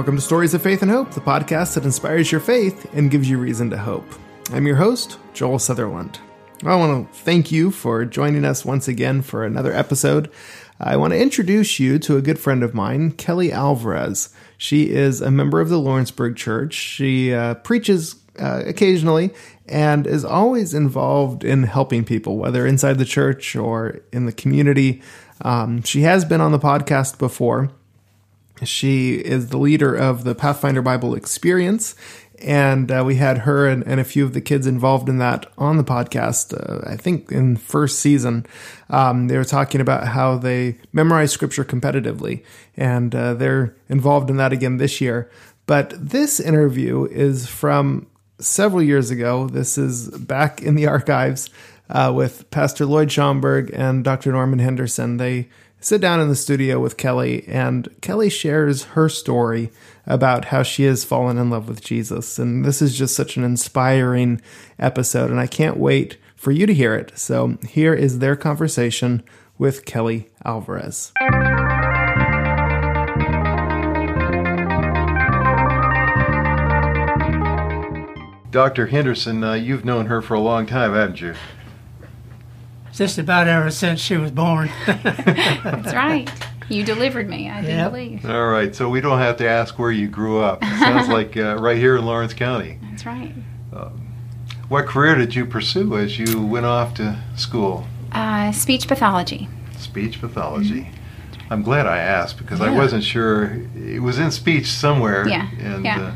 Welcome to Stories of Faith and Hope, the podcast that inspires your faith and gives you reason to hope. I'm your host, Joel Sutherland. I want to thank you for joining us once again for another episode. I want to introduce you to a good friend of mine, Kelly Alvarez. She is a member of the Lawrenceburg Church. She uh, preaches uh, occasionally and is always involved in helping people, whether inside the church or in the community. Um, she has been on the podcast before. She is the leader of the Pathfinder Bible Experience, and uh, we had her and, and, a few of the kids involved in that on the podcast. Uh, I think in first season, um, they were talking about how they memorize scripture competitively, and uh, they're involved in that again this year. But this interview is from several years ago. This is back in the archives uh, with Pastor Lloyd Schomburg and Dr. Norman Henderson. They sit down in the studio with Kelly, and Kelly shares her story about how she has fallen in love with Jesus. And this is just such an inspiring episode, and I can't wait for you to hear it. So here is their conversation with Kelly Alvarez. Dr. Henderson, uh, you've known her for a long time, haven't you? Just about ever since she was born. That's right. You delivered me, I do yep. believe. All right, so we don't have to ask where you grew up. It sounds like uh, right here in Lawrence County. That's right. Um, what career did you pursue as you went off to school? Uh, speech pathology. Speech pathology. Mm-hmm. I'm glad I asked because yeah. I wasn't sure. It was in speech somewhere. Yeah. And, yeah. Uh,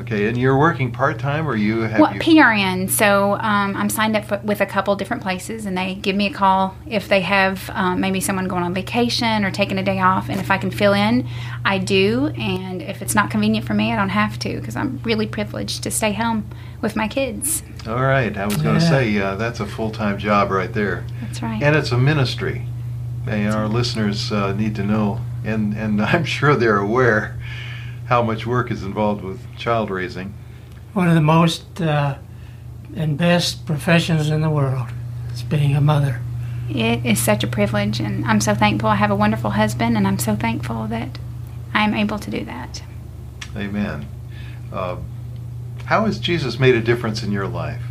Okay, and you're working part time, or you have well, you... PRN. So um, I'm signed up for, with a couple different places, and they give me a call if they have um, maybe someone going on vacation or taking a day off, and if I can fill in, I do. And if it's not convenient for me, I don't have to because I'm really privileged to stay home with my kids. All right, I was going to yeah. say uh, that's a full time job right there. That's right. And it's a ministry. And our listeners uh, need to know, and and I'm sure they're aware how much work is involved with child raising. One of the most uh, and best professions in the world is being a mother. It is such a privilege, and I'm so thankful I have a wonderful husband, and I'm so thankful that I'm able to do that. Amen. Uh, how has Jesus made a difference in your life?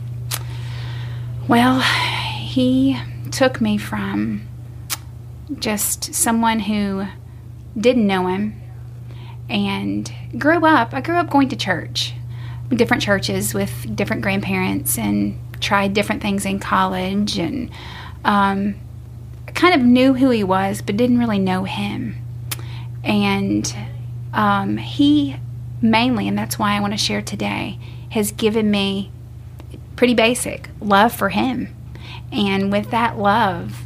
Well, he took me from just someone who didn't know him and grew up. I grew up going to church, different churches with different grandparents, and tried different things in college, and um, kind of knew who he was, but didn't really know him. And um, he mainly, and that's why I want to share today, has given me pretty basic love for him. And with that love,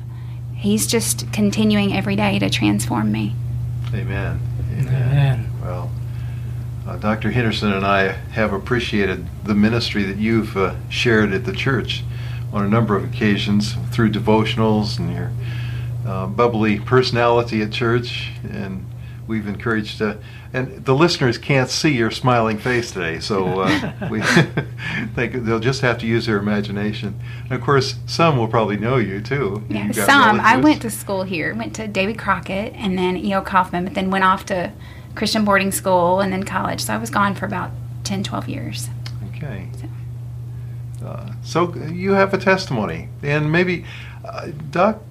he's just continuing every day to transform me. Amen. Amen. Amen. Well, uh, Dr. Henderson and I have appreciated the ministry that you've uh, shared at the church on a number of occasions through devotionals and your uh, bubbly personality at church. And we've encouraged, uh, and the listeners can't see your smiling face today, so uh, we think they'll just have to use their imagination. And of course, some will probably know you too. Yeah, some. Relatives. I went to school here, went to David Crockett and then E.O. Coffman, but then went off to Christian boarding school and then college. So I was gone for about 10, 12 years. Okay. So, uh, so you have a testimony. And maybe, uh, Doc,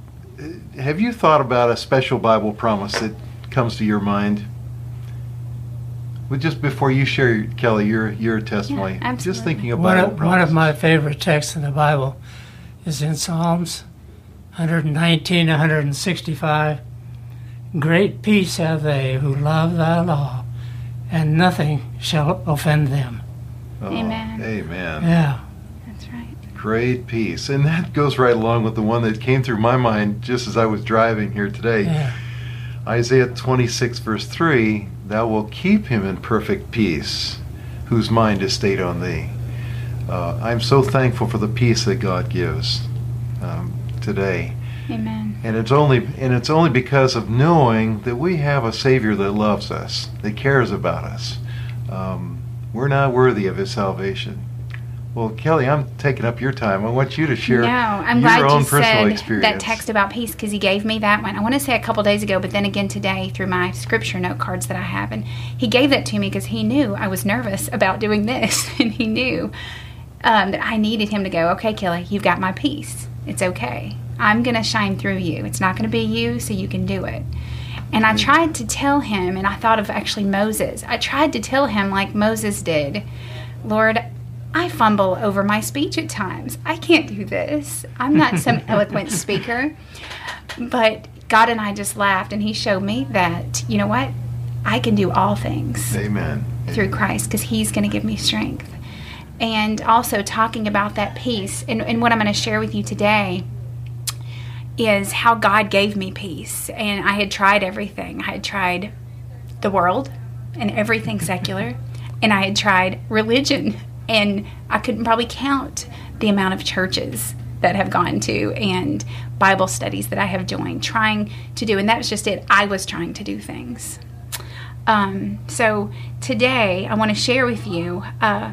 uh, have you thought about a special Bible promise that comes to your mind? Well, just before you share, Kelly, your your testimony, yeah, just thinking of one of, One of my favorite texts in the Bible is in Psalms 119, 165. Great peace have they who love thy law, and nothing shall offend them. Oh, amen. Amen. Yeah. That's right. Great peace. And that goes right along with the one that came through my mind just as I was driving here today. Yeah. Isaiah 26, verse 3 Thou wilt keep him in perfect peace, whose mind is stayed on thee. Uh, I'm so thankful for the peace that God gives um, today. Amen. And it's only and it's only because of knowing that we have a Savior that loves us, that cares about us. Um, we're not worthy of His salvation, Well, Kelly, I'm taking up your time. I want you to share No, I'm your glad own you personal said experience. that text about peace because he gave me that one. I want to say a couple days ago, but then again today through my scripture note cards that I have, and he gave that to me because he knew I was nervous about doing this, and he knew um, that I needed him to go. Okay, Kelly, you've got my peace. It's okay. I'm gonna shine through you. It's not gonna be you, so you can do it. And I hmm. tried to tell him, and I thought of actually Moses. I tried to tell him like Moses did, Lord, I fumble over my speech at times. I can't do this. I'm not some eloquent speaker. But God and I just laughed, and He showed me that, you know what? I can do all things Amen. through Christ because He's going to give me strength. And also talking about that peace, and, and what I'm going to share with you today is how God gave me peace. And I had tried everything. I had tried the world and everything secular, and I had tried religion, and I couldn't probably count the amount of churches that have gone to and Bible studies that I have joined, trying to do, and that was just it. I was trying to do things. Um, so today, I want to share with you uh,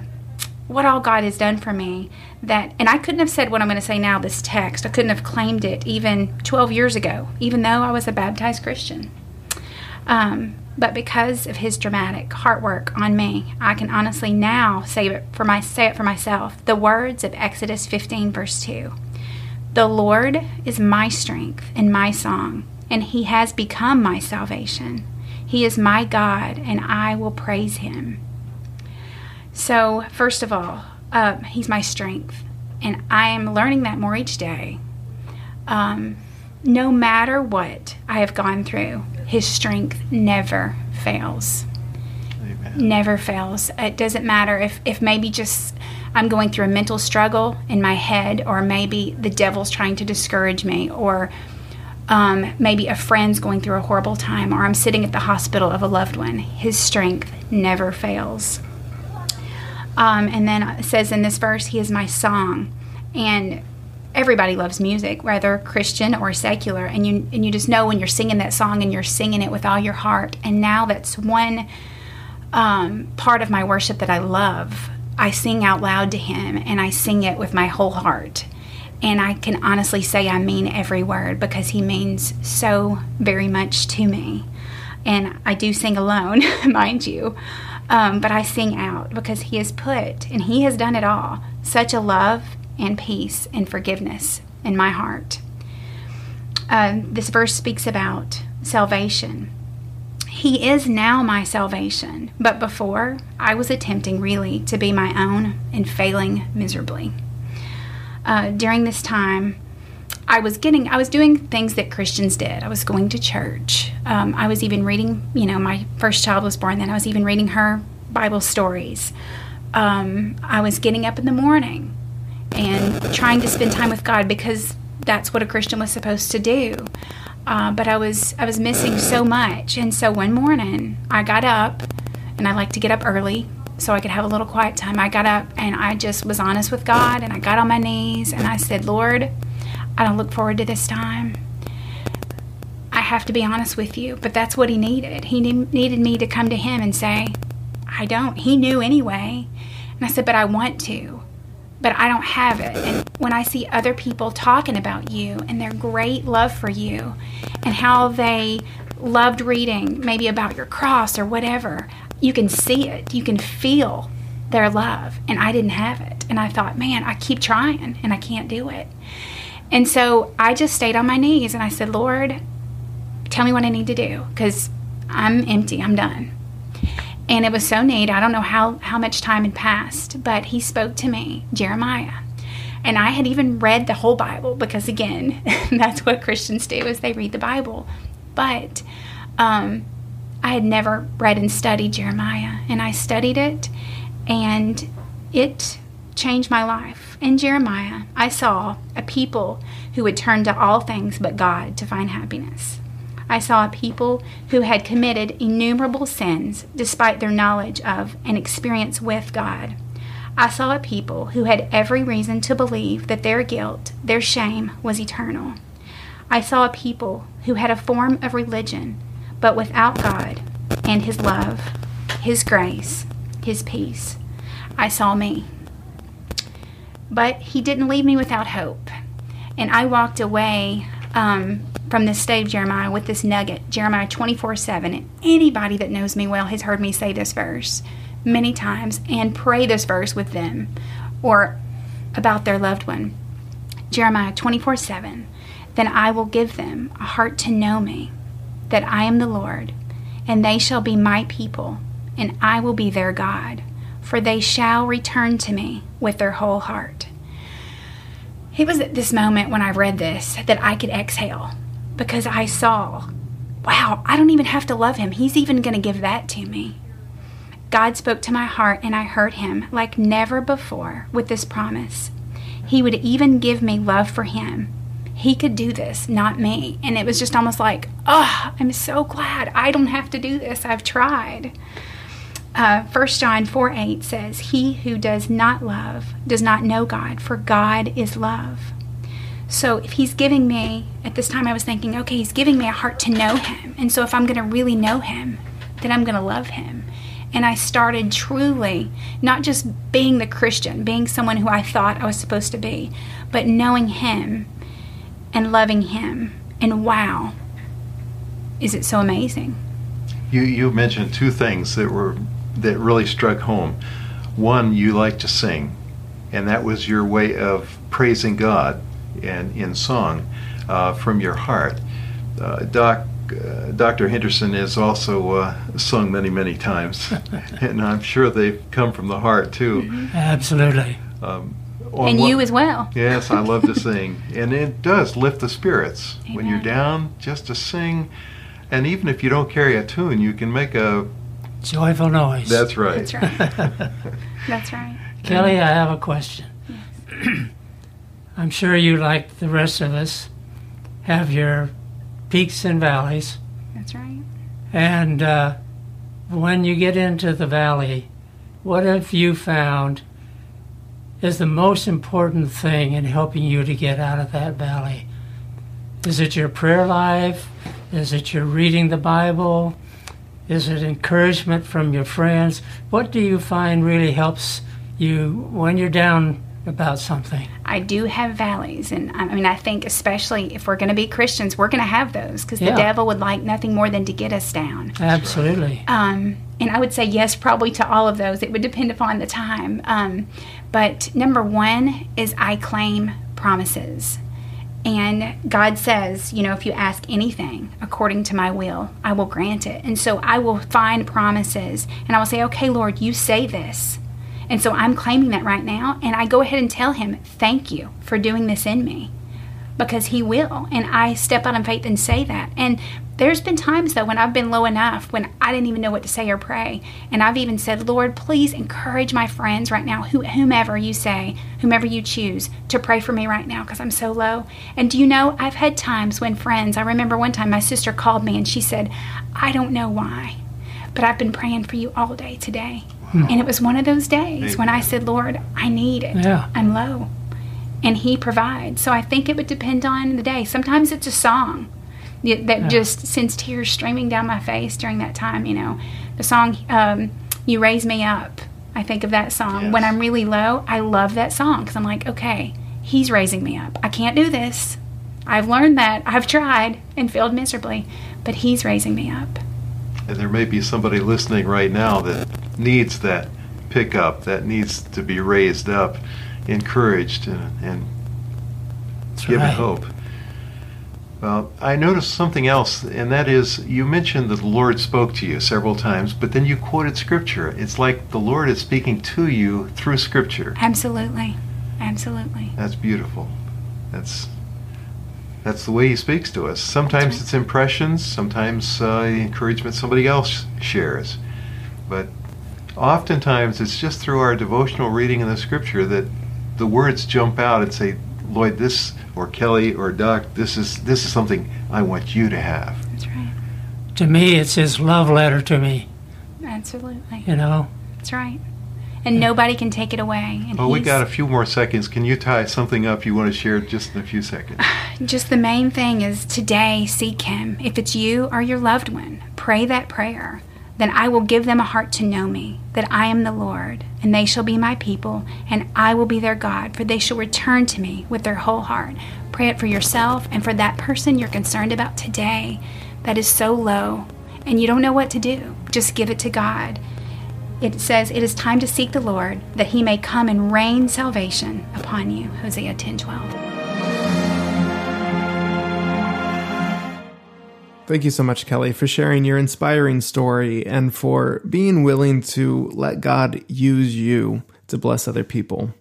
what all God has done for me. That, and I couldn't have said what I'm going to say now. This text, I couldn't have claimed it even 12 years ago, even though I was a baptized Christian. Um, but because of His dramatic heart work on me, I can honestly now say it for my say it for myself. The words of Exodus 15, verse 2. The Lord is my strength and my song, and He has become my salvation. He is my God, and I will praise Him. So, first of all, uh, He's my strength, and I am learning that more each day. Um, no matter what I have gone through, His strength never fails. Amen. Never fails. It doesn't matter if, if maybe just I'm going through a mental struggle in my head, or maybe the devil's trying to discourage me, or um, maybe a friend's going through a horrible time, or I'm sitting at the hospital of a loved one. His strength never fails. Um, and then says in this verse, He is my song. And everybody loves music, whether Christian or secular. And you, and you just know when you're singing that song and you're singing it with all your heart. And now that's one um, part of my worship that I love. I sing out loud to Him and I sing it with my whole heart. And I can honestly say I mean every word because He means so very much to me. And I do sing alone, mind you. Um, but I sing out because He has put, and He has done it all, such a love and peace and forgiveness in my heart. Uh, this verse speaks about salvation. He is now my salvation, but before I was attempting really to be my own and failing miserably. Uh, during this time, I was getting, I was doing things that Christians did. I was going to church. Um, I was even reading, you know, my first child was born then. I was even reading her Bible stories. Um, I was getting up in the morning and trying to spend time with God because that's what a Christian was supposed to do. Uh, but I was I was missing so much, and so one morning I got up, and I like to get up early so I could have a little quiet time. I got up and I just was honest with God, and I got on my knees and I said, Lord, I don't look forward to this time. I have to be honest with you, but that's what he needed. He ne- needed me to come to him and say, I don't. He knew anyway. And I said, but I want to, but I don't have it. And when I see other people talking about you and their great love for you and how they loved reading maybe about your cross or whatever, you can see it. You can feel their love. And I didn't have it. And I thought, man, I keep trying and I can't do it. And so I just stayed on my knees and I said, Lord, tell me what I need to do because I'm empty. I'm done. And it was so neat. I don't know how, how much time had passed, but he spoke to me, Jeremiah. And I had even read the whole Bible because, again, that's what Christians do is they read the Bible. But um, I had never read and studied Jeremiah, and I studied it, and it changed my life. In Jeremiah, I saw a people who would turn to all things but God to find happiness. I saw a people who had committed innumerable sins despite their knowledge of and experience with God. I saw a people who had every reason to believe that their guilt, their shame, was eternal. I saw a people who had a form of religion, but without God and His love, His grace, His peace. I saw me. But He didn't leave me without hope. And I walked away um, from this state of Jeremiah with this nugget Jeremiah 24 7. And anybody that knows me well has heard me say this verse many times and pray this verse with them or about their loved one. Jeremiah 24 7. Then I will give them a heart to know me, that I am the Lord, and they shall be my people, and I will be their God, for they shall return to me with their whole heart. It was at this moment when I read this that I could exhale because I saw, wow, I don't even have to love him. He's even going to give that to me. God spoke to my heart and I heard him like never before with this promise. He would even give me love for him. He could do this, not me. And it was just almost like, oh, I'm so glad I don't have to do this. I've tried. Uh, 1 John 4 8 says, He who does not love does not know God, for God is love. So if he's giving me, at this time I was thinking, okay, he's giving me a heart to know him. And so if I'm going to really know him, then I'm going to love him. And I started truly not just being the Christian, being someone who I thought I was supposed to be, but knowing him and loving him. And wow, is it so amazing? You you mentioned two things that were that really struck home. One, you like to sing, and that was your way of praising God and in song uh, from your heart. Uh, Doc, uh, Dr. Henderson has also uh, sung many, many times, and I'm sure they've come from the heart too. Mm-hmm. Absolutely. Um, and you as well. Yes, I love to sing, and it does lift the spirits Amen. when you're down. Just to sing, and even if you don't carry a tune, you can make a joyful noise. That's right. That's right. That's right. Kelly, I have a question. Yes. I'm sure you, like the rest of us, have your peaks and valleys. That's right. And uh, when you get into the valley, what have you found is the most important thing in helping you to get out of that valley? Is it your prayer life? Is it your reading the Bible? Is it encouragement from your friends? What do you find really helps you when you're down about something. I do have valleys, and I mean, I think especially if we're going to be Christians, we're going to have those because yeah. the devil would like nothing more than to get us down. Absolutely. Um, and I would say yes, probably to all of those. It would depend upon the time. Um, but number one is I claim promises. And God says, you know, if you ask anything according to my will, I will grant it. And so I will find promises and I will say, okay, Lord, you say this. And so I'm claiming that right now. And I go ahead and tell him, thank you for doing this in me because he will. And I step out in faith and say that. And there's been times though when I've been low enough when I didn't even know what to say or pray. And I've even said, Lord, please encourage my friends right now, whomever you say, whomever you choose, to pray for me right now because I'm so low. And do you know, I've had times when friends, I remember one time my sister called me and she said, I don't know why, but I've been praying for you all day today. And it was one of those days when I said, Lord, I need it. Yeah. I'm low. And He provides. So I think it would depend on the day. Sometimes it's a song that yeah. just sends tears streaming down my face during that time. You know, the song, um, You Raise Me Up. I think of that song. Yes. When I'm really low, I love that song because I'm like, okay, He's raising me up. I can't do this. I've learned that. I've tried and failed miserably, but He's raising me up. And there may be somebody listening right now that needs that pickup, that needs to be raised up, encouraged, and, and given right. hope. Well, I noticed something else, and that is you mentioned that the Lord spoke to you several times, but then you quoted Scripture. It's like the Lord is speaking to you through Scripture. Absolutely. Absolutely. That's beautiful. That's that's the way he speaks to us. Sometimes right. it's impressions, sometimes uh, encouragement somebody else shares. But oftentimes it's just through our devotional reading in the scripture that the words jump out and say, Lloyd, this, or Kelly, or Doc, this is, this is something I want you to have. That's right. To me, it's his love letter to me. Absolutely. You know? That's right and nobody can take it away. And well, we got a few more seconds. Can you tie something up you want to share just in a few seconds? Just the main thing is today seek Him. If it's you or your loved one, pray that prayer. Then I will give them a heart to know me, that I am the Lord, and they shall be my people, and I will be their God, for they shall return to me with their whole heart. Pray it for yourself and for that person you're concerned about today that is so low and you don't know what to do. Just give it to God. It says, It is time to seek the Lord, that he may come and rain salvation upon you. Hosea 10 12. Thank you so much, Kelly, for sharing your inspiring story and for being willing to let God use you to bless other people.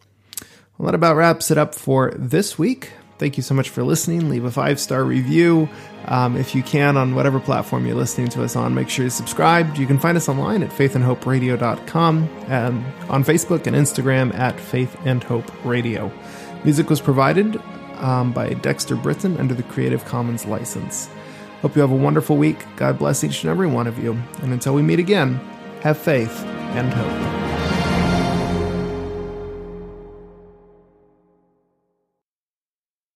Well, that about wraps it up for this week. Thank you so much for listening. Leave a five star review um, if you can on whatever platform you're listening to us on. Make sure you're subscribed. You can find us online at faithandhoperadio.com and on Facebook and Instagram at Faith and Hope Radio. Music was provided um, by Dexter Britain under the Creative Commons license. Hope you have a wonderful week. God bless each and every one of you. And until we meet again, have faith and hope.